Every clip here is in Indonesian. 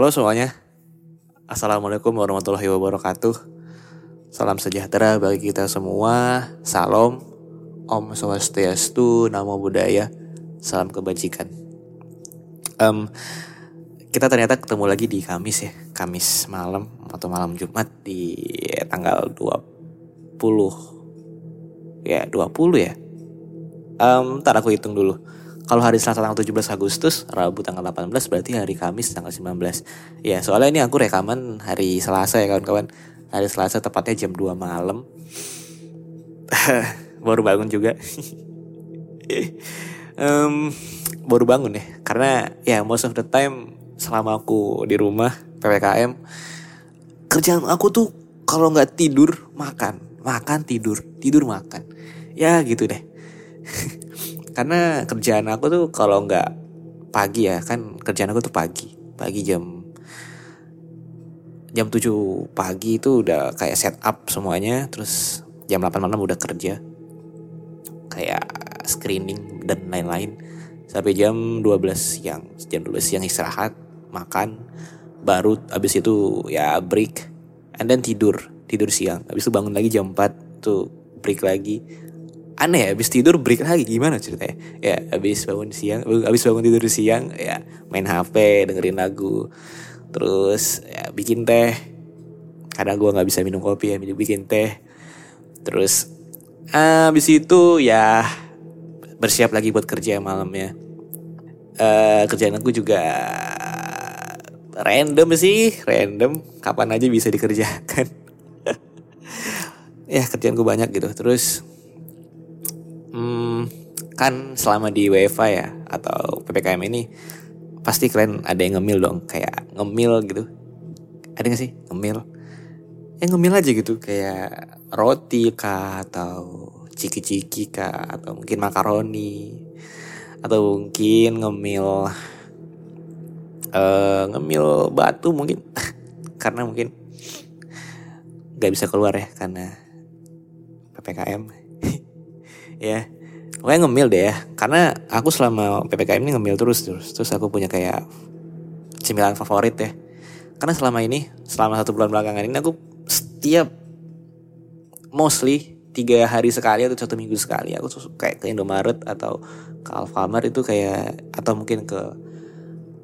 Halo semuanya. Assalamualaikum warahmatullahi wabarakatuh. Salam sejahtera bagi kita semua. Salam. Om Swastiastu, Namo Buddhaya. Salam kebajikan. Em, kita ternyata ketemu lagi di Kamis ya. Kamis malam atau malam Jumat di tanggal 20. Ya, 20 ya. Em, ntar aku hitung dulu. Kalau hari Selasa tanggal 17 Agustus, Rabu tanggal 18 berarti hari Kamis tanggal 19. Ya, soalnya ini aku rekaman hari Selasa ya kawan-kawan. Hari Selasa tepatnya jam 2 malam. baru bangun juga. Em, baru bangun ya, karena ya most of the time selama aku di rumah PPKM kerjaan aku tuh kalau nggak tidur makan, makan tidur, tidur makan. Ya gitu deh. karena kerjaan aku tuh kalau nggak pagi ya kan kerjaan aku tuh pagi. Pagi jam jam 7 pagi itu udah kayak set up semuanya. Terus jam 8 malam udah kerja. Kayak screening dan lain-lain. Sampai jam 12 siang. Jam 12 siang istirahat makan. Baru abis itu ya break. And then tidur. Tidur siang. Abis itu bangun lagi jam 4 tuh break lagi aneh ya habis tidur break lagi gimana ceritanya? Ya habis bangun siang habis bangun tidur siang ya main HP dengerin lagu terus ya bikin teh. Karena gue nggak bisa minum kopi ya bikin teh. Terus habis itu ya bersiap lagi buat kerja malamnya. Eh kerjaan aku juga random sih random. Kapan aja bisa dikerjakan. Ya kerjaanku banyak gitu. Terus hmm, kan selama di WFA ya atau PPKM ini pasti kalian ada yang ngemil dong kayak ngemil gitu. Ada gak sih? Ngemil? Ya ngemil aja gitu kayak roti kah atau ciki-ciki kah atau mungkin makaroni atau mungkin ngemil eh ngemil batu mungkin. Karena mungkin nggak bisa keluar ya karena ppkm ya. Pokoknya ngemil deh ya. Karena aku selama ppkm ini ngemil terus terus. Terus aku punya kayak cemilan favorit ya. Karena selama ini selama satu bulan belakangan ini aku setiap mostly tiga hari sekali atau satu minggu sekali aku tuh kayak ke Indomaret atau ke Alfamart itu kayak atau mungkin ke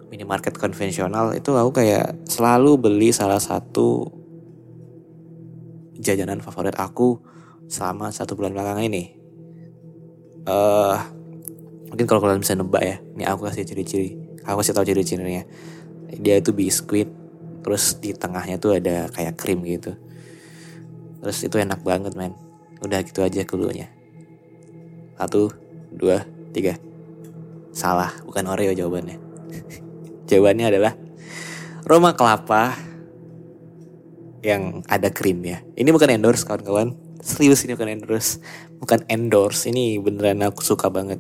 minimarket konvensional itu aku kayak selalu beli salah satu jajanan favorit aku selama satu bulan belakangan ini eh mungkin kalau kalian bisa nebak ya ini aku kasih ciri-ciri. Aku kasih tahu ciri-cirinya. Dia itu biskuit terus di tengahnya tuh ada kayak krim gitu. Terus itu enak banget men. Udah gitu aja keluarnya. Satu dua tiga. Salah bukan oreo jawabannya. Jawabannya adalah Roma kelapa yang ada krimnya. Ini bukan endorse kawan-kawan serius ini bukan endorse. Bukan endorse ini beneran aku suka banget.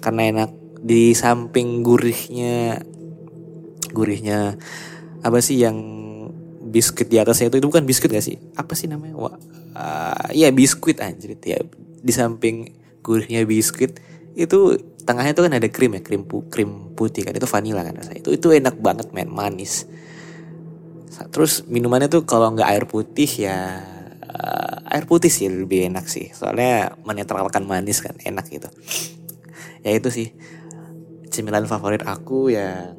Karena enak di samping gurihnya gurihnya apa sih yang biskuit di atasnya itu itu bukan biskuit gak sih? Apa sih namanya? Wah uh, ya biskuit anjir ya. Di samping gurihnya biskuit itu tengahnya itu kan ada krim ya krim pu krim putih kan itu vanilla kan rasanya. Itu itu enak banget men manis. Terus minumannya tuh kalau nggak air putih ya uh, air putih sih lebih enak sih soalnya menetralkan manis kan enak gitu ya itu sih cemilan favorit aku yang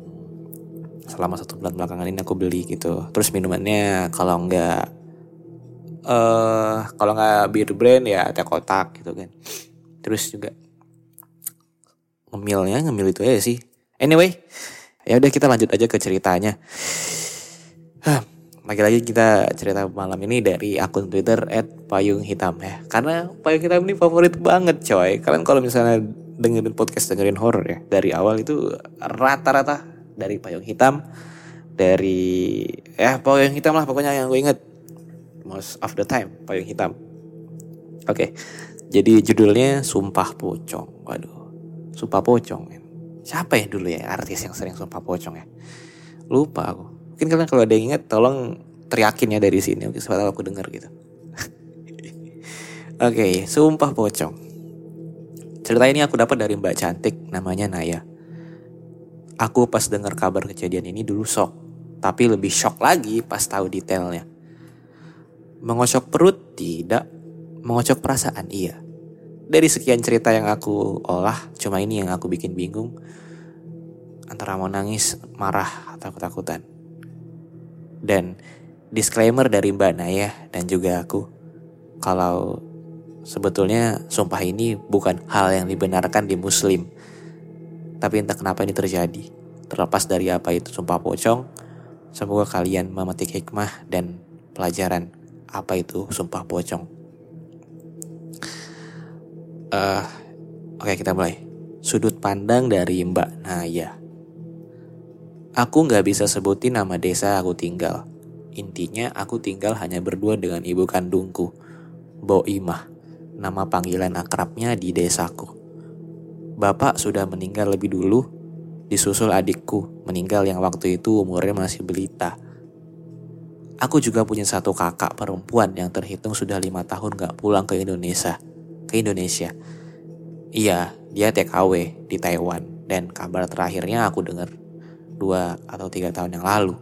selama satu bulan belakangan ini aku beli gitu. Terus minumannya kalau nggak uh, kalau nggak bir brand ya teh kotak gitu kan. Terus juga ngemilnya ngemil itu aja sih. Anyway, ya udah kita lanjut aja ke ceritanya. Lagi-lagi kita cerita malam ini dari akun Twitter @payunghitam ya. Karena payung hitam ini favorit banget coy. Kalian kalau misalnya dengerin podcast dengerin horror ya dari awal itu rata-rata dari payung hitam dari ya payung hitam lah pokoknya yang gue inget most of the time payung hitam. Oke jadi judulnya sumpah pocong. Waduh sumpah pocong siapa ya dulu ya artis yang sering sumpah pocong ya? Lupa aku mungkin kalian kalau ada yang inget tolong teriakin ya dari sini mungkin siapa aku dengar gitu oke okay, sumpah pocong Cerita ini aku dapat dari Mbak Cantik namanya Naya. Aku pas dengar kabar kejadian ini dulu shock, tapi lebih shock lagi pas tahu detailnya. Mengocok perut tidak, mengocok perasaan iya. Dari sekian cerita yang aku olah, cuma ini yang aku bikin bingung. Antara mau nangis, marah, atau ketakutan. Dan disclaimer dari Mbak Naya dan juga aku, kalau Sebetulnya sumpah ini bukan hal yang dibenarkan di muslim. Tapi entah kenapa ini terjadi. Terlepas dari apa itu sumpah pocong, semoga kalian memetik hikmah dan pelajaran apa itu sumpah pocong. Uh, Oke okay, kita mulai. Sudut pandang dari Mbak Naya. Aku nggak bisa sebutin nama desa aku tinggal. Intinya aku tinggal hanya berdua dengan ibu kandungku, Bo Imah nama panggilan akrabnya di desaku. Bapak sudah meninggal lebih dulu, disusul adikku, meninggal yang waktu itu umurnya masih belita. Aku juga punya satu kakak perempuan yang terhitung sudah lima tahun gak pulang ke Indonesia. Ke Indonesia. Iya, dia TKW di Taiwan. Dan kabar terakhirnya aku dengar dua atau tiga tahun yang lalu.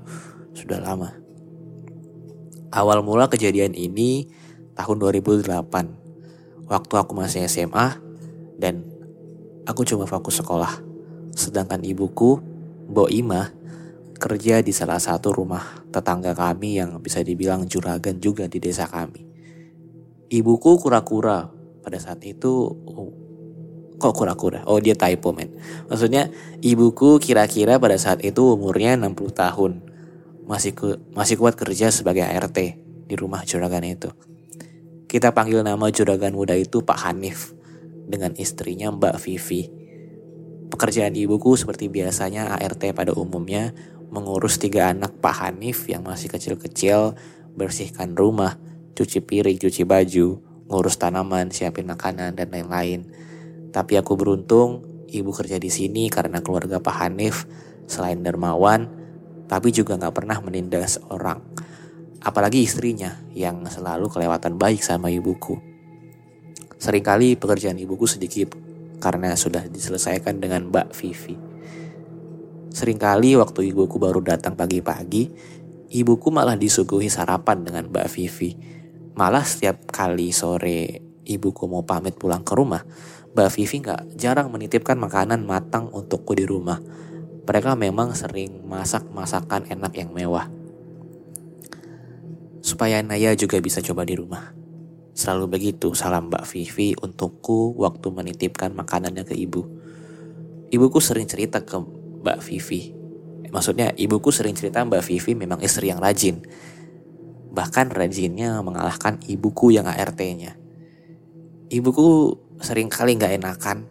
Sudah lama. Awal mula kejadian ini tahun 2008 waktu aku masih SMA dan aku cuma fokus sekolah. Sedangkan ibuku, Bo Ima, kerja di salah satu rumah tetangga kami yang bisa dibilang juragan juga di desa kami. Ibuku kura-kura pada saat itu kok kura-kura? Oh dia typo men. Maksudnya ibuku kira-kira pada saat itu umurnya 60 tahun. Masih ku, masih kuat kerja sebagai ART di rumah juragan itu. Kita panggil nama juragan muda itu Pak Hanif dengan istrinya Mbak Vivi. Pekerjaan ibuku seperti biasanya ART pada umumnya mengurus tiga anak Pak Hanif yang masih kecil-kecil, bersihkan rumah, cuci piring, cuci baju, ngurus tanaman, siapin makanan, dan lain-lain. Tapi aku beruntung, ibu kerja di sini karena keluarga Pak Hanif selain dermawan, tapi juga gak pernah menindas orang apalagi istrinya yang selalu kelewatan baik sama ibuku. Seringkali pekerjaan ibuku sedikit karena sudah diselesaikan dengan Mbak Vivi. Seringkali waktu ibuku baru datang pagi-pagi, ibuku malah disuguhi sarapan dengan Mbak Vivi. Malah setiap kali sore ibuku mau pamit pulang ke rumah, Mbak Vivi nggak jarang menitipkan makanan matang untukku di rumah. Mereka memang sering masak masakan enak yang mewah supaya Naya juga bisa coba di rumah. Selalu begitu salam Mbak Vivi untukku waktu menitipkan makanannya ke ibu. Ibuku sering cerita ke Mbak Vivi. Maksudnya ibuku sering cerita Mbak Vivi memang istri yang rajin. Bahkan rajinnya mengalahkan ibuku yang ART-nya. Ibuku sering kali gak enakan,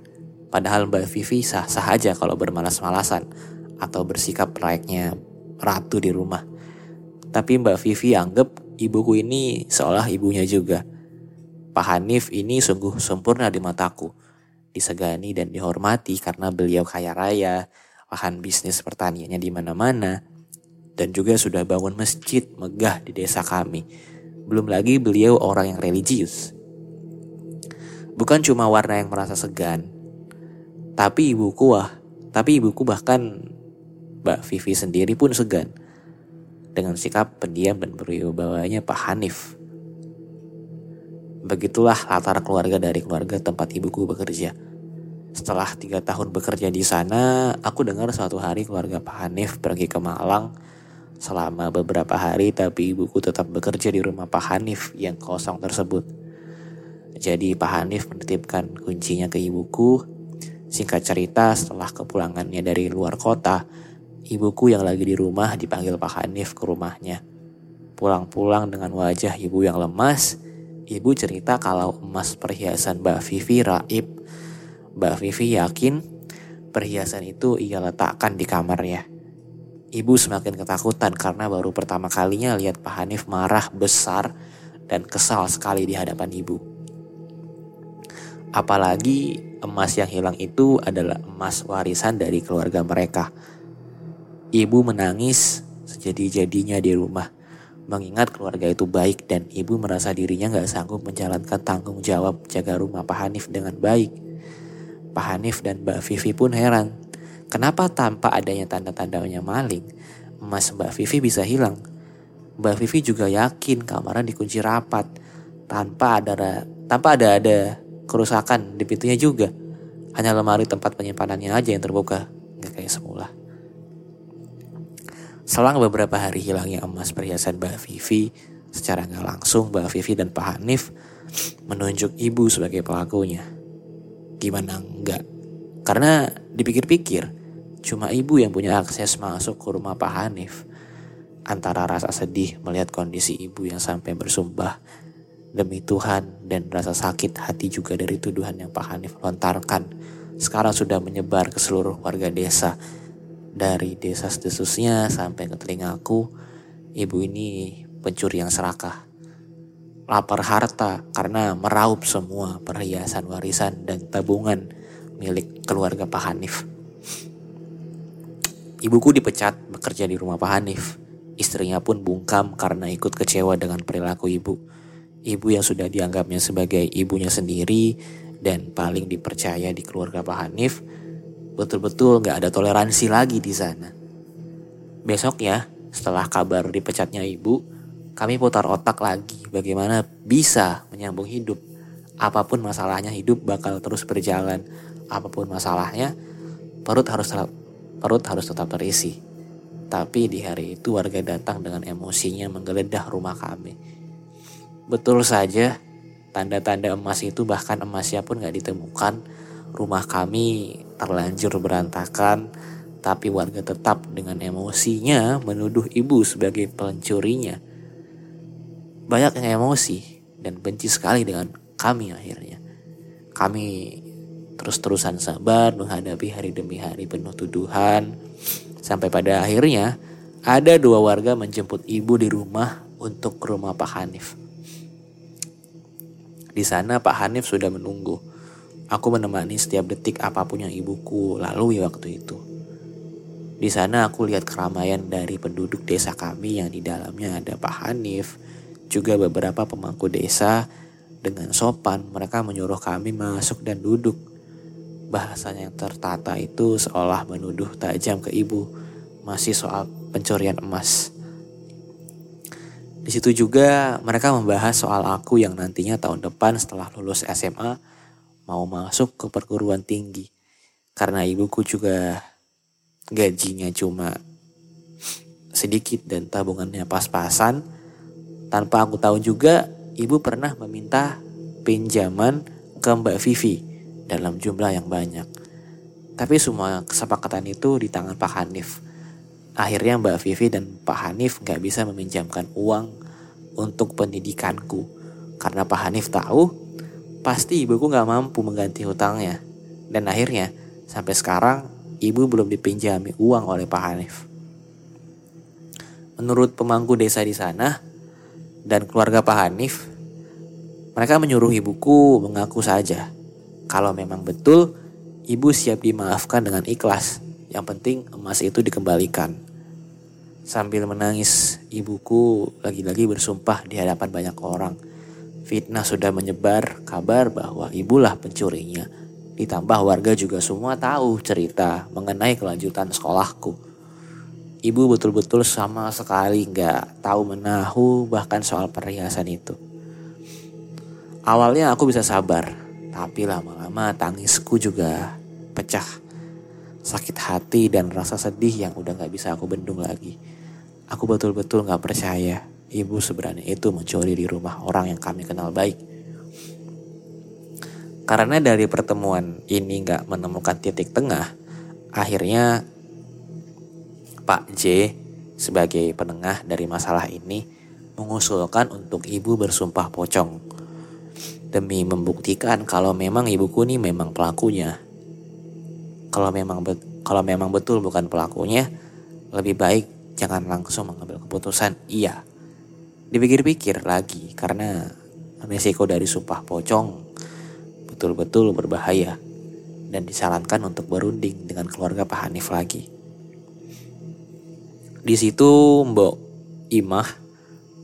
padahal Mbak Vivi sah-sah aja kalau bermalas-malasan atau bersikap layaknya ratu di rumah. Tapi Mbak Vivi anggap ibuku ini seolah ibunya juga. Pak Hanif ini sungguh sempurna di mataku. disegani dan dihormati karena beliau kaya raya, lahan bisnis pertaniannya di mana-mana, dan juga sudah bangun masjid megah di desa kami. Belum lagi beliau orang yang religius. Bukan cuma warna yang merasa segan, tapi ibuku wah, tapi ibuku bahkan Mbak Vivi sendiri pun segan dengan sikap pendiam dan berwibawanya Pak Hanif. Begitulah latar keluarga dari keluarga tempat ibuku bekerja. Setelah tiga tahun bekerja di sana, aku dengar suatu hari keluarga Pak Hanif pergi ke Malang selama beberapa hari tapi ibuku tetap bekerja di rumah Pak Hanif yang kosong tersebut. Jadi Pak Hanif menitipkan kuncinya ke ibuku Singkat cerita, setelah kepulangannya dari luar kota, ibuku yang lagi di rumah dipanggil Pak Hanif ke rumahnya. Pulang-pulang dengan wajah ibu yang lemas, ibu cerita kalau emas perhiasan Mbak Vivi raib. Mbak Vivi yakin perhiasan itu ia letakkan di kamarnya. Ibu semakin ketakutan karena baru pertama kalinya lihat Pak Hanif marah besar dan kesal sekali di hadapan ibu. Apalagi emas yang hilang itu adalah emas warisan dari keluarga mereka. Ibu menangis sejadi-jadinya di rumah, mengingat keluarga itu baik dan ibu merasa dirinya gak sanggup menjalankan tanggung jawab jaga rumah Pak Hanif dengan baik. Pak Hanif dan Mbak Vivi pun heran, kenapa tanpa adanya tanda-tandanya maling, emas Mbak Vivi bisa hilang. Mbak Vivi juga yakin kamarnya dikunci rapat, tanpa ada tanpa ada ada kerusakan di pintunya juga. Hanya lemari tempat penyimpanannya aja yang terbuka, nggak kayak semula. Selang beberapa hari hilangnya emas perhiasan Mbak Vivi, secara nggak langsung Mbak Vivi dan Pak Hanif menunjuk ibu sebagai pelakunya. Gimana enggak? Karena dipikir-pikir, cuma ibu yang punya akses masuk ke rumah Pak Hanif. Antara rasa sedih melihat kondisi ibu yang sampai bersumpah Demi Tuhan dan rasa sakit hati juga dari tuduhan yang Pak Hanif lontarkan sekarang sudah menyebar ke seluruh warga desa. Dari desa sedesusnya sampai ke telingaku, ibu ini pencuri yang serakah. Lapar harta karena meraup semua perhiasan warisan dan tabungan milik keluarga Pak Hanif. Ibuku dipecat bekerja di rumah Pak Hanif. Istrinya pun bungkam karena ikut kecewa dengan perilaku ibu ibu yang sudah dianggapnya sebagai ibunya sendiri dan paling dipercaya di keluarga Pak Hanif, betul-betul gak ada toleransi lagi di sana. Besok ya, setelah kabar dipecatnya ibu, kami putar otak lagi bagaimana bisa menyambung hidup. Apa pun masalahnya hidup bakal terus berjalan. Apa pun masalahnya, perut harus perut harus tetap terisi. Tapi di hari itu warga datang dengan emosinya menggeledah rumah kami Betul saja, tanda-tanda emas itu bahkan emasnya pun gak ditemukan. Rumah kami terlanjur berantakan, tapi warga tetap dengan emosinya menuduh ibu sebagai pencurinya. Banyak yang emosi dan benci sekali dengan kami akhirnya. Kami terus-terusan sabar menghadapi hari demi hari penuh tuduhan. Sampai pada akhirnya ada dua warga menjemput ibu di rumah untuk ke rumah Pak Hanif. Di sana Pak Hanif sudah menunggu. Aku menemani setiap detik apa pun yang ibuku lalui waktu itu. Di sana aku lihat keramaian dari penduduk desa kami yang di dalamnya ada Pak Hanif, juga beberapa pemangku desa dengan sopan mereka menyuruh kami masuk dan duduk. Bahasanya yang tertata itu seolah menuduh tajam ke ibu, masih soal pencurian emas. Di situ juga mereka membahas soal aku yang nantinya tahun depan setelah lulus SMA mau masuk ke perguruan tinggi. Karena ibuku juga gajinya cuma sedikit dan tabungannya pas-pasan. Tanpa aku tahu juga ibu pernah meminta pinjaman ke Mbak Vivi dalam jumlah yang banyak. Tapi semua kesepakatan itu di tangan Pak Hanif Akhirnya Mbak Vivi dan Pak Hanif gak bisa meminjamkan uang untuk pendidikanku. Karena Pak Hanif tahu pasti ibuku gak mampu mengganti hutangnya. Dan akhirnya sampai sekarang ibu belum dipinjami uang oleh Pak Hanif. Menurut pemangku desa di sana dan keluarga Pak Hanif, mereka menyuruh ibuku mengaku saja Kalau memang betul, ibu siap dimaafkan dengan ikhlas. Yang penting emas itu dikembalikan. Sambil menangis, ibuku lagi-lagi bersumpah di hadapan banyak orang. Fitnah sudah menyebar kabar bahwa ibulah pencurinya. Ditambah warga juga semua tahu cerita mengenai kelanjutan sekolahku. Ibu betul-betul sama sekali nggak tahu menahu bahkan soal perhiasan itu. Awalnya aku bisa sabar, tapi lama-lama tangisku juga pecah. Sakit hati dan rasa sedih yang udah gak bisa aku bendung lagi. Aku betul-betul gak percaya ibu seberani itu mencuri di rumah orang yang kami kenal baik. Karena dari pertemuan ini gak menemukan titik tengah, akhirnya Pak J sebagai penengah dari masalah ini mengusulkan untuk ibu bersumpah pocong demi membuktikan kalau memang ibuku ini memang pelakunya. Kalau memang kalau memang betul bukan pelakunya, lebih baik jangan langsung mengambil keputusan iya. Dipikir-pikir lagi karena risiko dari sumpah pocong betul-betul berbahaya dan disarankan untuk berunding dengan keluarga Pak Hanif lagi. Di situ Mbok Imah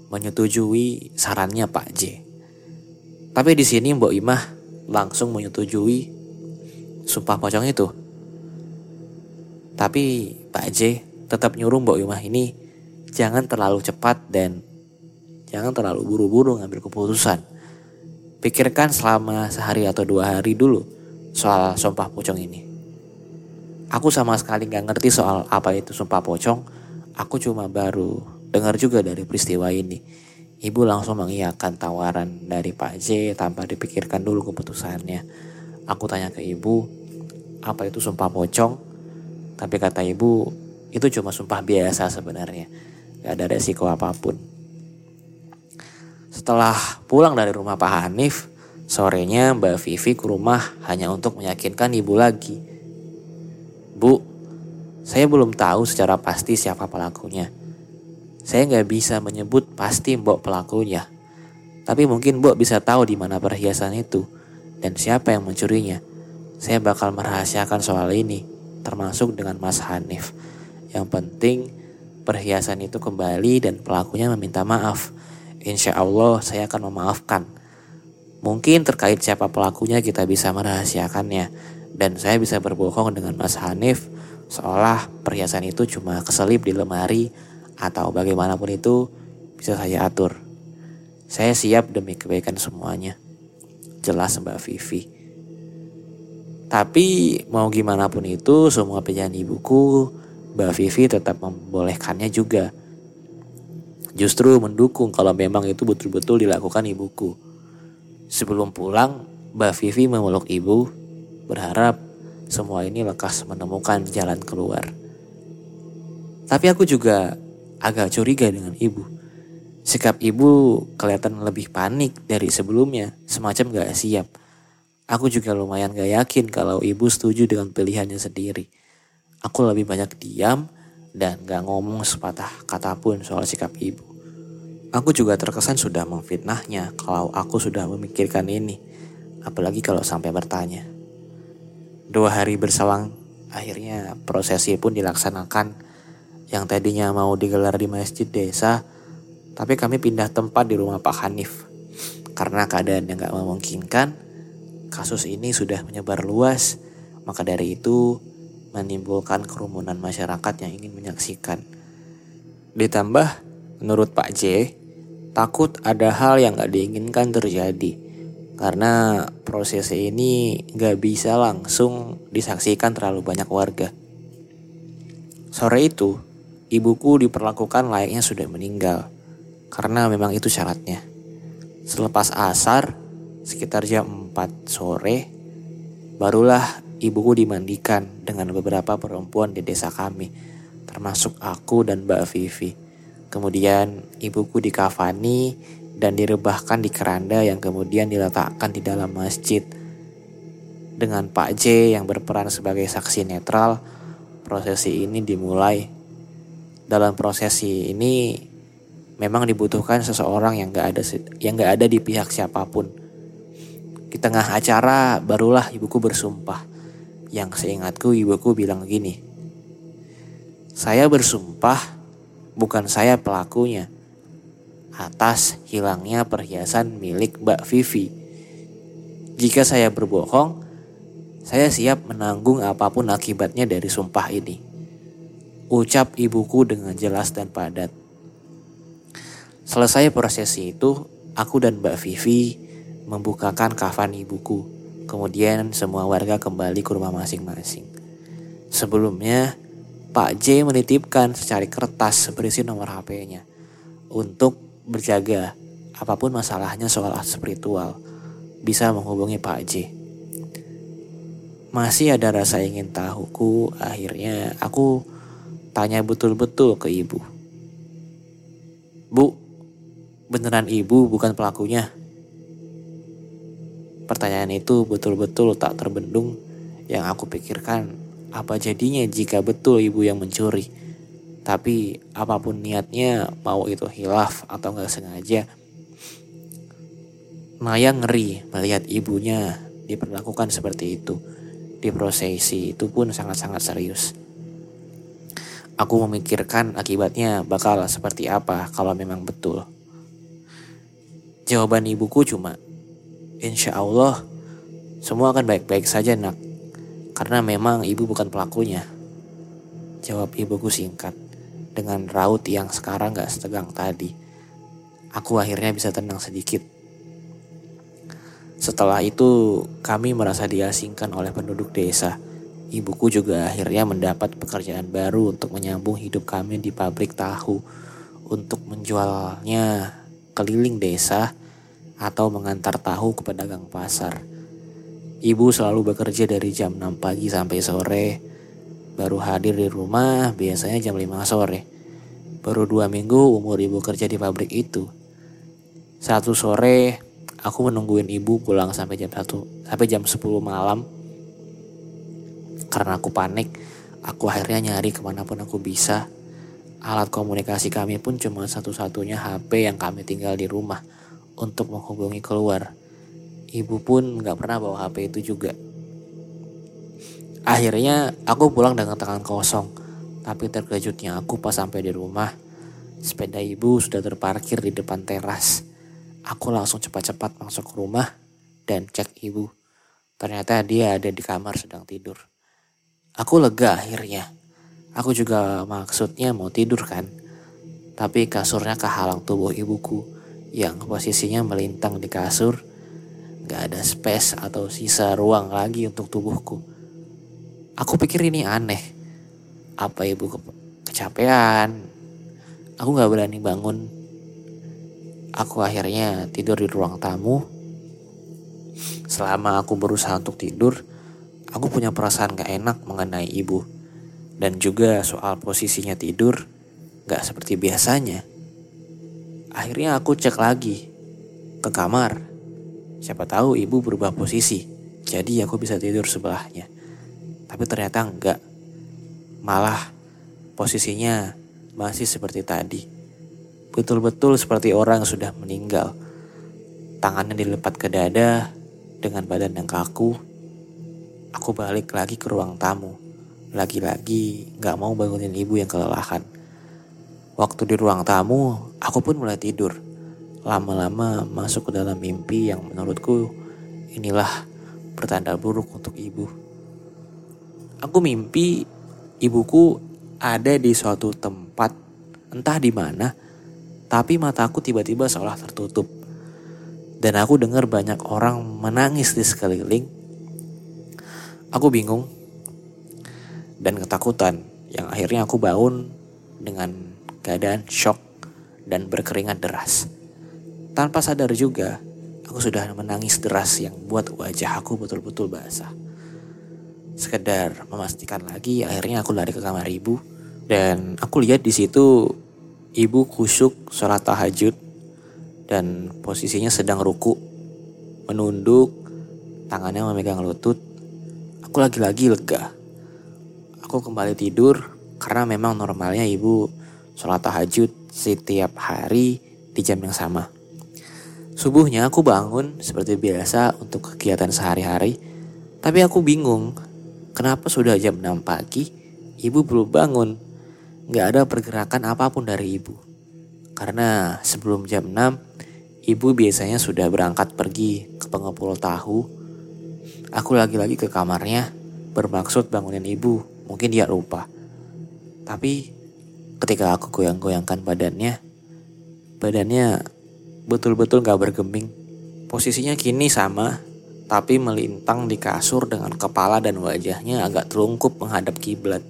menyetujui sarannya Pak J tapi di sini Mbok Imah langsung menyetujui sumpah pocong itu. Tapi Pak J tetap nyuruh Mbok Imah ini jangan terlalu cepat dan jangan terlalu buru-buru ngambil keputusan. Pikirkan selama sehari atau dua hari dulu soal sumpah pocong ini. Aku sama sekali nggak ngerti soal apa itu sumpah pocong. Aku cuma baru dengar juga dari peristiwa ini. Ibu langsung mengiyakan tawaran dari Pak J tanpa dipikirkan dulu keputusannya. Aku tanya ke ibu, apa itu sumpah pocong? Tapi kata ibu, itu cuma sumpah biasa sebenarnya. Gak ada resiko apa pun. Setelah pulang dari rumah Pak Hanif, sorenya Mbak Vivi ke rumah hanya untuk meyakinkan ibu lagi. Bu, saya belum tahu secara pasti siapa pelakunya. Saya nggak bisa menyebut pasti Mbok pelakunya. Tapi mungkin Mbok bisa tahu di mana perhiasan itu dan siapa yang mencurinya. Saya bakal merahasiakan soal ini, termasuk dengan Mas Hanif. Yang penting perhiasan itu kembali dan pelakunya meminta maaf. Insya Allah saya akan memaafkan. Mungkin terkait siapa pelakunya kita bisa merahasiakannya. Dan saya bisa berbohong dengan Mas Hanif seolah perhiasan itu cuma keselip di lemari atau bagaimanapun itu bisa saya atur. Saya siap demi kebaikan semuanya. Jelas Mbak Vivi. Tapi mau gimana pun itu semua pilihan ibuku, Mbak Vivi tetap membolehkannya juga. Justru mendukung kalau memang itu betul-betul dilakukan ibuku. Sebelum pulang, Mbak Vivi memeluk ibu, berharap semua ini lekas menemukan jalan keluar. Tapi aku juga agak curiga dengan ibu. Sikap ibu kelihatan lebih panik dari sebelumnya, semacam gak siap. Aku juga lumayan gak yakin kalau ibu setuju dengan pilihannya sendiri. Aku lebih banyak diam dan gak ngomong sepatah kata pun soal sikap ibu. Aku juga terkesan sudah memfitnahnya kalau aku sudah memikirkan ini, apalagi kalau sampai bertanya. Dua hari berselang, akhirnya prosesi pun dilaksanakan yang tadinya mau digelar di masjid desa, tapi kami pindah tempat di rumah Pak Hanif. Karena keadaan yang gak memungkinkan, kasus ini sudah menyebar luas, maka dari itu menimbulkan kerumunan masyarakat yang ingin menyaksikan. Ditambah, menurut Pak J, takut ada hal yang gak diinginkan terjadi. Karena prosesi ini gak bisa langsung disaksikan terlalu banyak warga. Sore itu, ibuku diperlakukan layaknya sudah meninggal. Karena memang itu syaratnya. Selepas asar, sekitar jam 4 sore, barulah ibuku dimandikan dengan beberapa perempuan di desa kami, termasuk aku dan Mbak Vivi. Kemudian ibuku dikafani dan direbahkan di keranda yang kemudian diletakkan di dalam masjid. Dengan Pak J yang berperan sebagai saksi netral, prosesi ini dimulai dalam prosesi ini memang dibutuhkan seseorang yang gak ada yang gak ada di pihak siapa pun. Di tengah acara barulah ibuku bersumpah. Yang seingatku ibuku bilang gini. Saya bersumpah bukan saya pelakunya. Atas hilangnya perhiasan milik Mbak Vivi. Jika saya berbohong, saya siap menanggung apa pun akibatnya dari sumpah ini. Ucap ibuku dengan jelas dan padat. Selesai prosesi itu, aku dan Mbak Vivi membukakan kafan ibuku. Kemudian semua warga kembali ke rumah masing-masing. Sebelumnya, Pak J menitipkan secari kertas berisi nomor HP-nya untuk berjaga apa pun masalahnya soal spiritual bisa menghubungi Pak J. Masih ada rasa ingin tahuku, akhirnya aku tanya betul-betul ke ibu. Bu, beneran ibu bukan pelakunya? Pertanyaan itu betul-betul tak terbendung yang aku pikirkan apa jadinya jika betul ibu yang mencuri. Tapi apa pun niatnya mau itu hilaf atau nggak sengaja. Maya ngeri melihat ibunya diperlakukan seperti itu. Di prosesi itu pun sangat-sangat serius. Aku memikirkan akibatnya bakal seperti apa kalau memang betul. Jawaban ibuku cuma, Insya Allah semua akan baik-baik saja nak. Karena memang ibu bukan pelakunya. Jawab ibuku singkat dengan raut yang sekarang gak setegang tadi. Aku akhirnya bisa tenang sedikit. Setelah itu kami merasa diasingkan oleh penduduk desa. Ibuku juga akhirnya mendapat pekerjaan baru untuk menyambung hidup kami di pabrik tahu untuk menjualnya keliling desa atau mengantar tahu ke pedagang pasar. Ibu selalu bekerja dari jam 6 pagi sampai sore. Baru hadir di rumah biasanya jam 5 sore. Baru dua minggu umur ibu kerja di pabrik itu. Satu sore aku menungguin ibu pulang sampai jam 1 sampai jam 10 malam. Karena aku panik, aku akhirnya nyari ke mana pun aku bisa. Alat komunikasi kami pun cuma satu-satunya HP yang kami tinggal di rumah untuk menghubungi keluar. Ibu pun gak pernah bawa HP itu juga. Akhirnya aku pulang dengan tangan kosong. Tapi terkejutnya aku pas sampai di rumah, sepeda ibu sudah terparkir di depan teras. Aku langsung cepat-cepat masuk ke rumah dan cek ibu. Ternyata dia ada di kamar sedang tidur. Aku lega akhirnya. Aku juga maksudnya mau tidur kan. Tapi kasurnya kehalang tubuh ibuku yang posisinya melintang di kasur. Gak ada space atau sisa ruang lagi untuk tubuhku. Aku pikir ini aneh. Apa ibu ke kecapean? Aku gak berani bangun. Aku akhirnya tidur di ruang tamu. Selama aku berusaha untuk tidur, aku punya perasaan gak enak mengenai ibu. Dan juga soal posisinya tidur, gak seperti biasanya. Akhirnya aku cek lagi ke kamar. Siapa tahu ibu berubah posisi, jadi aku bisa tidur sebelahnya. Tapi ternyata enggak. Malah posisinya masih seperti tadi. Betul-betul seperti orang sudah meninggal. Tangannya dilepat ke dada dengan badan yang kaku. Aku balik lagi ke ruang tamu. Lagi-lagi gak mau bangunin ibu yang kelelahan. Waktu di ruang tamu, aku pun mulai tidur. Lama-lama masuk ke dalam mimpi yang menurutku inilah pertanda buruk untuk ibu. Aku mimpi ibuku ada di suatu tempat, entah di mana, tapi mataku tiba-tiba seolah tertutup. Dan aku dengar banyak orang menangis di sekeliling. Aku bingung dan ketakutan yang akhirnya aku bangun dengan keadaan shock dan berkeringat deras. Tanpa sadar juga, aku sudah menangis deras yang buat wajah aku betul-betul basah. Sekedar memastikan lagi akhirnya aku lari ke kamar ibu. Dan aku lihat di situ ibu kusuk sholat tahajud. Dan posisinya sedang ruku. Menunduk tangannya memegang lutut. Aku lagi-lagi lega. Aku kembali tidur karena memang normalnya ibu sholat tahajud setiap hari di jam yang sama Subuhnya aku bangun seperti biasa untuk kegiatan sehari-hari. Tapi aku bingung, kenapa sudah jam 6 pagi, ibu belum bangun. Gak ada pergerakan apa pun dari ibu. Karena sebelum jam 6, ibu biasanya sudah berangkat pergi ke pengepul tahu. Aku lagi-lagi ke kamarnya, bermaksud bangunin ibu. Mungkin dia lupa. Tapi ketika aku goyang-goyangkan badannya, badannya betul-betul gak bergeming. Posisinya kini sama, tapi melintang di kasur dengan kepala dan wajahnya agak terungkup menghadap kiblat.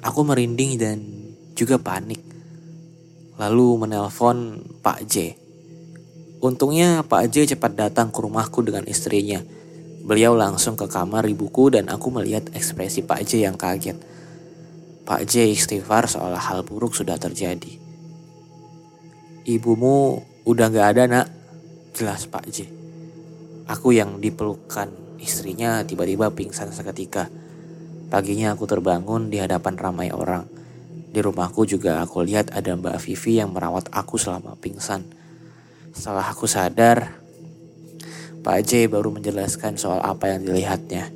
Aku merinding dan juga panik. Lalu menelpon Pak J. Untungnya Pak J cepat datang ke rumahku dengan istrinya. Beliau langsung ke kamar ibuku dan aku melihat ekspresi Pak J yang kaget. Pak J istighfar seolah hal buruk sudah terjadi. Ibumu Udah gak ada nak, jelas Pak J. Aku yang dipelukan istrinya tiba-tiba pingsan seketika. Paginya aku terbangun di hadapan ramai orang. Di rumahku juga aku lihat ada Mbak Vivi yang merawat aku selama pingsan. Setelah aku sadar, Pak J baru menjelaskan soal apa yang dilihatnya.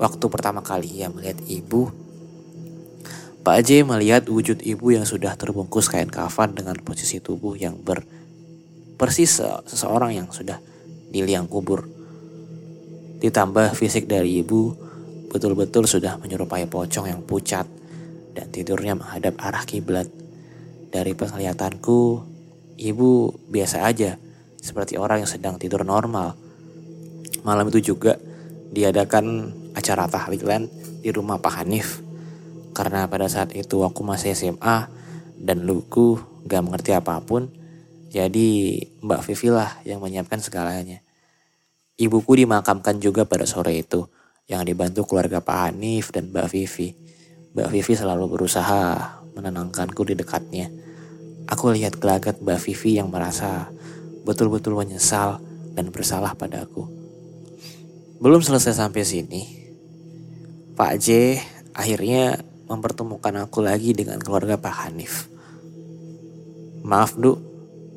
Waktu pertama kali ia melihat ibu, Pak J melihat wujud ibu yang sudah terbungkus kain kafan dengan posisi tubuh yang ber persis seseorang yang sudah di liang kubur. Ditambah fisik dari ibu betul-betul sudah menyerupai pocong yang pucat dan tidurnya menghadap arah kiblat. Dari penglihatanku, ibu biasa aja, seperti orang yang sedang tidur normal. Malam itu juga diadakan acara tahlilan di rumah Pak Hanif. Karena pada saat itu aku masih SMA dan lugu gak mengerti apa pun, jadi Mbak Vivi lah yang menyiapkan segalanya. Ibuku dimakamkan juga pada sore itu, yang dibantu keluarga Pak Hanif dan Mbak Vivi. Mbak Vivi selalu berusaha menenangkanku di dekatnya. Aku lihat gelagat Mbak Vivi yang merasa betul-betul menyesal dan bersalah padaku. Belum selesai sampai sini, Pak J akhirnya mempertemukan aku lagi dengan keluarga Pak Hanif. Maaf, Du,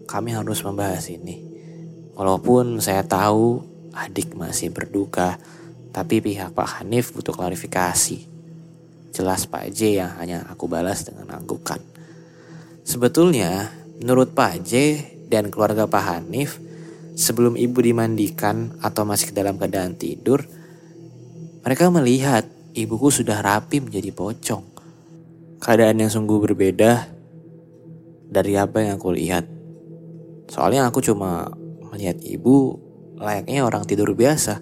kami harus membahas ini. Walaupun saya tahu adik masih berduka, tapi pihak Pak Hanif butuh klarifikasi. Jelas Pak J yang hanya aku balas dengan anggukan. Sebetulnya, menurut Pak J dan keluarga Pak Hanif, sebelum ibu dimandikan atau masih dalam keadaan tidur, mereka melihat ibuku sudah rapi menjadi pocong. Keadaan yang sungguh berbeda dari apa yang aku lihat. Soalnya aku cuma melihat ibu layaknya orang tidur biasa.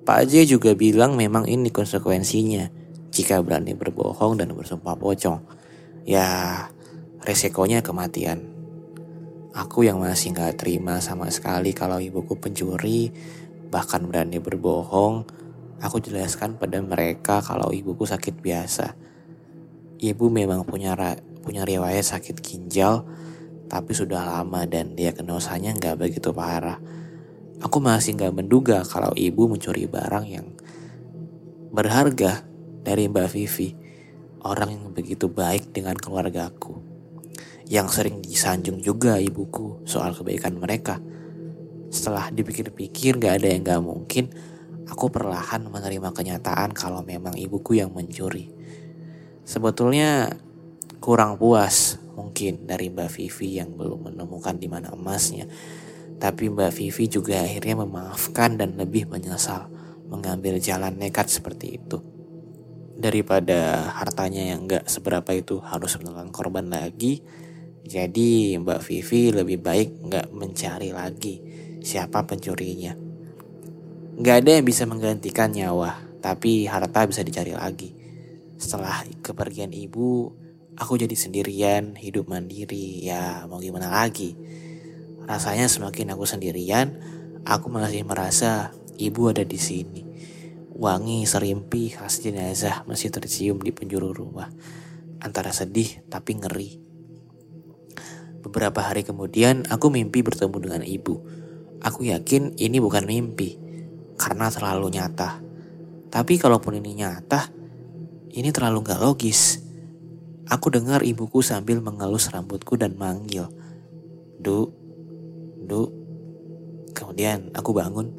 Pak J juga bilang memang ini konsekuensinya jika berani berbohong dan bersumpah pocong. Ya, resikonya kematian. Aku yang masih gak terima sama sekali kalau ibuku pencuri, bahkan berani berbohong, aku jelaskan pada mereka kalau ibuku sakit biasa. Ibu memang punya punya riwayat sakit ginjal, tapi sudah lama dan dia dosanya nggak begitu parah. Aku masih nggak menduga kalau ibu mencuri barang yang berharga dari Mbak Vivi, orang yang begitu baik dengan keluargaku. Yang sering disanjung juga ibuku soal kebaikan mereka. Setelah dipikir-pikir gak ada yang gak mungkin, aku perlahan menerima kenyataan kalau memang ibuku yang mencuri. Sebetulnya kurang puas mungkin dari Mbak Vivi yang belum menemukan di mana emasnya. Tapi Mbak Vivi juga akhirnya memaafkan dan lebih menyesal mengambil jalan nekat seperti itu. Daripada hartanya yang gak seberapa itu harus menelan korban lagi, jadi Mbak Vivi lebih baik gak mencari lagi siapa pencurinya. Gak ada yang bisa menggantikan nyawa, tapi harta bisa dicari lagi. Setelah kepergian ibu, Aku jadi sendirian, hidup mandiri, ya mau gimana lagi. Rasanya semakin aku sendirian, aku masih merasa ibu ada di sini. Wangi serimpi khas jenazah masih tercium di penjuru rumah. Antara sedih tapi ngeri. Beberapa hari kemudian aku mimpi bertemu dengan ibu. Aku yakin ini bukan mimpi karena terlalu nyata. Tapi kalaupun ini nyata, ini terlalu gak logis. Aku dengar ibuku sambil mengelus rambutku dan manggil. Du, sendu. Kemudian aku bangun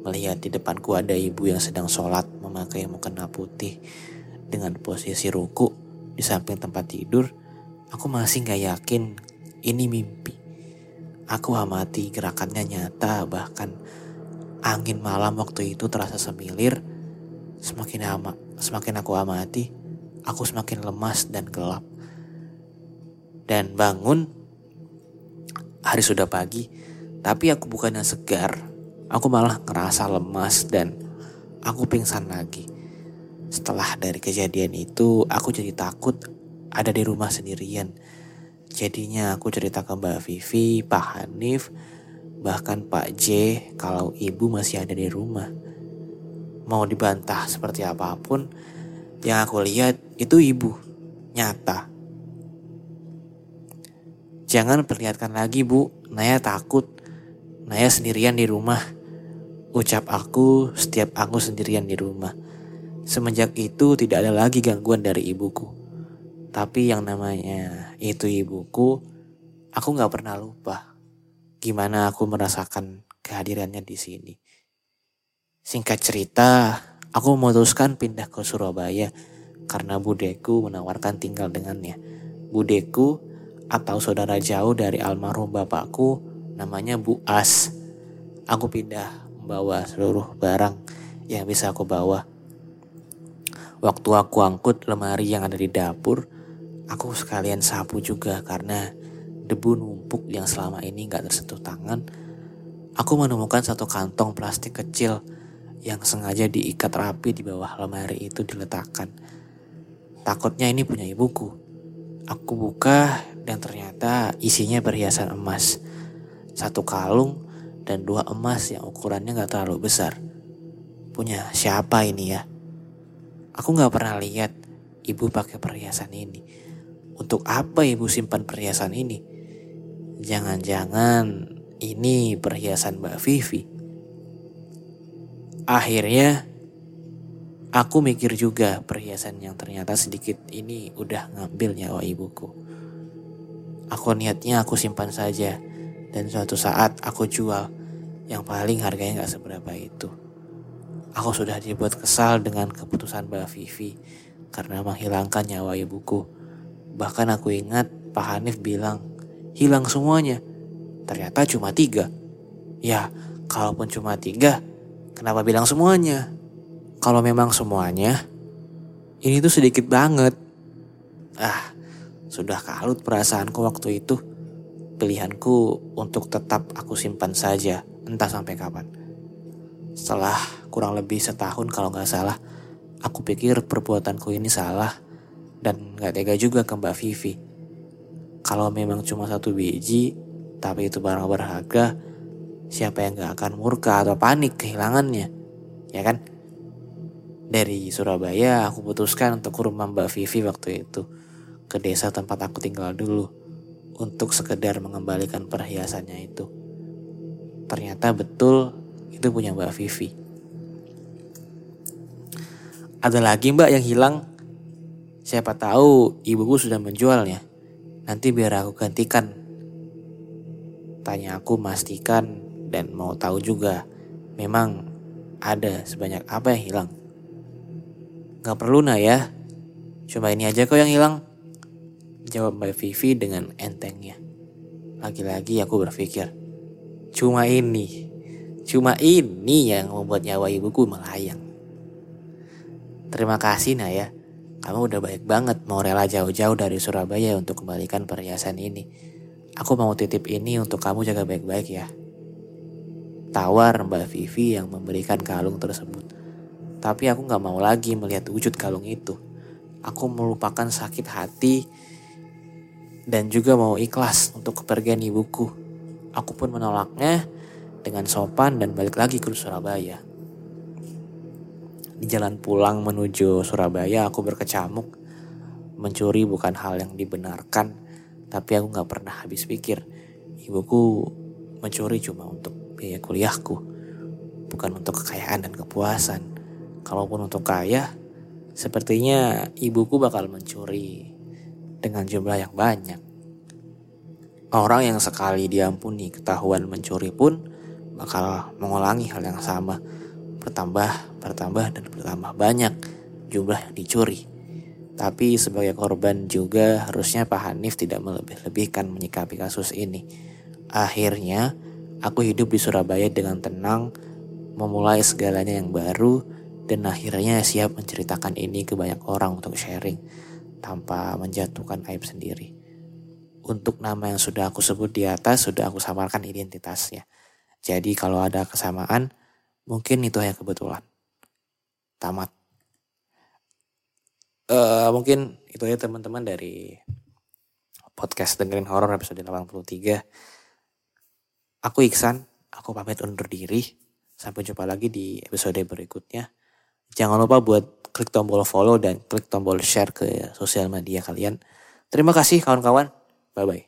melihat di depanku ada ibu yang sedang sholat memakai mukena putih dengan posisi ruku di samping tempat tidur. Aku masih gak yakin ini mimpi. Aku amati gerakannya nyata bahkan angin malam waktu itu terasa semilir. Semakin ama, semakin aku amati, aku semakin lemas dan gelap. Dan bangun, hari sudah pagi, tapi aku bukannya segar. Aku malah ngerasa lemas dan aku pingsan lagi. Setelah dari kejadian itu, aku jadi takut ada di rumah sendirian. Jadinya aku cerita ke Mbak Vivi, Pak Hanif, bahkan Pak J kalau ibu masih ada di rumah. Mau dibantah seperti apa pun, yang aku lihat itu ibu, nyata. Jangan perlihatkan lagi bu, Naya takut. Naya sendirian di rumah. Ucap aku setiap aku sendirian di rumah. Semenjak itu tidak ada lagi gangguan dari ibuku. Tapi yang namanya itu ibuku, aku gak pernah lupa gimana aku merasakan kehadirannya di sini. Singkat cerita, aku memutuskan pindah ke Surabaya karena budeku menawarkan tinggal dengannya. Budeku atau saudara jauh dari almarhum bapakku namanya Bu As. Aku pindah membawa seluruh barang yang bisa aku bawa. Waktu aku angkut lemari yang ada di dapur, aku sekalian sapu juga karena debu numpuk yang selama ini gak tersentuh tangan. Aku menemukan satu kantong plastik kecil yang sengaja diikat rapi di bawah lemari itu diletakkan. Takutnya ini punya ibuku. Aku buka dan ternyata isinya perhiasan emas. Satu kalung dan dua emas yang ukurannya gak terlalu besar. Punya siapa ini ya? Aku gak pernah lihat ibu pakai perhiasan ini. Untuk apa ibu simpan perhiasan ini? Jangan-jangan ini perhiasan Mbak Vivi. Akhirnya aku mikir juga perhiasan yang ternyata sedikit ini udah ngambil nyawa ibuku. Aku niatnya aku simpan saja dan suatu saat aku jual yang paling harganya gak seberapa itu. Aku sudah dibuat kesal dengan keputusan Mbak Vivi karena menghilangkan nyawa ibuku. Bahkan aku ingat Pak Hanif bilang hilang semuanya. Ternyata cuma tiga. Ya, kalaupun cuma tiga, Kenapa bilang semuanya? Kalau memang semuanya, ini tuh sedikit banget. Ah, sudah kalut perasaanku waktu itu. Pilihanku untuk tetap aku simpan saja, entah sampai kapan. Setelah kurang lebih setahun kalau nggak salah, aku pikir perbuatanku ini salah dan nggak tega juga ke Mbak Vivi. Kalau memang cuma satu biji, tapi itu barang berharga, siapa yang gak akan murka atau panik kehilangannya, ya kan? Dari Surabaya aku putuskan untuk ke rumah Mbak Vivi waktu itu, ke desa tempat aku tinggal dulu, untuk sekedar mengembalikan perhiasannya itu. Ternyata betul itu punya Mbak Vivi. Ada lagi mbak yang hilang. Siapa tahu ibuku sudah menjualnya. Nanti biar aku gantikan. Tanya aku memastikan dan mau tahu juga memang ada sebanyak apa yang hilang. Gak perlu nah ya, cuma ini aja kok yang hilang. Jawab Mbak Vivi dengan entengnya. Lagi-lagi aku berpikir, cuma ini, cuma ini yang membuat nyawa ibuku melayang. Terima kasih Naya, kamu udah baik banget mau rela jauh-jauh dari Surabaya untuk kembalikan perhiasan ini. Aku mau titip ini untuk kamu jaga baik-baik ya. Tawar Mbak Vivi yang memberikan kalung tersebut. Tapi aku gak mau lagi melihat wujud kalung itu. Aku melupakan sakit hati dan juga mau ikhlas untuk kepergian ibuku. Aku pun menolaknya dengan sopan dan balik lagi ke Surabaya. Di jalan pulang menuju Surabaya aku berkecamuk. Mencuri bukan hal yang dibenarkan, tapi aku gak pernah habis pikir. Ibuku mencuri cuma untuk biaya kuliahku. Bukan untuk kekayaan dan kepuasan. Kalaupun untuk kaya, sepertinya ibuku bakal mencuri dengan jumlah yang banyak. Orang yang sekali diampuni ketahuan mencuri pun bakal mengulangi hal yang sama. Bertambah, bertambah, dan bertambah banyak jumlah yang dicuri. Tapi sebagai korban juga harusnya Pak Hanif tidak melebih-lebihkan menyikapi kasus ini. Akhirnya, aku hidup di Surabaya dengan tenang, memulai segalanya yang baru, dan akhirnya siap menceritakan ini ke banyak orang untuk sharing tanpa menjatuhkan aib sendiri. Untuk nama yang sudah aku sebut di atas, sudah aku samarkan identitasnya. Jadi kalau ada kesamaan, mungkin itu hanya kebetulan. Tamat uh, mungkin itu ya teman-teman dari podcast dengerin horor episode 83. Aku Iksan, aku pamit undur diri. Sampai jumpa lagi di episode berikutnya. Jangan lupa buat klik tombol follow dan klik tombol share ke sosial media kalian. Terima kasih kawan-kawan. Bye-bye.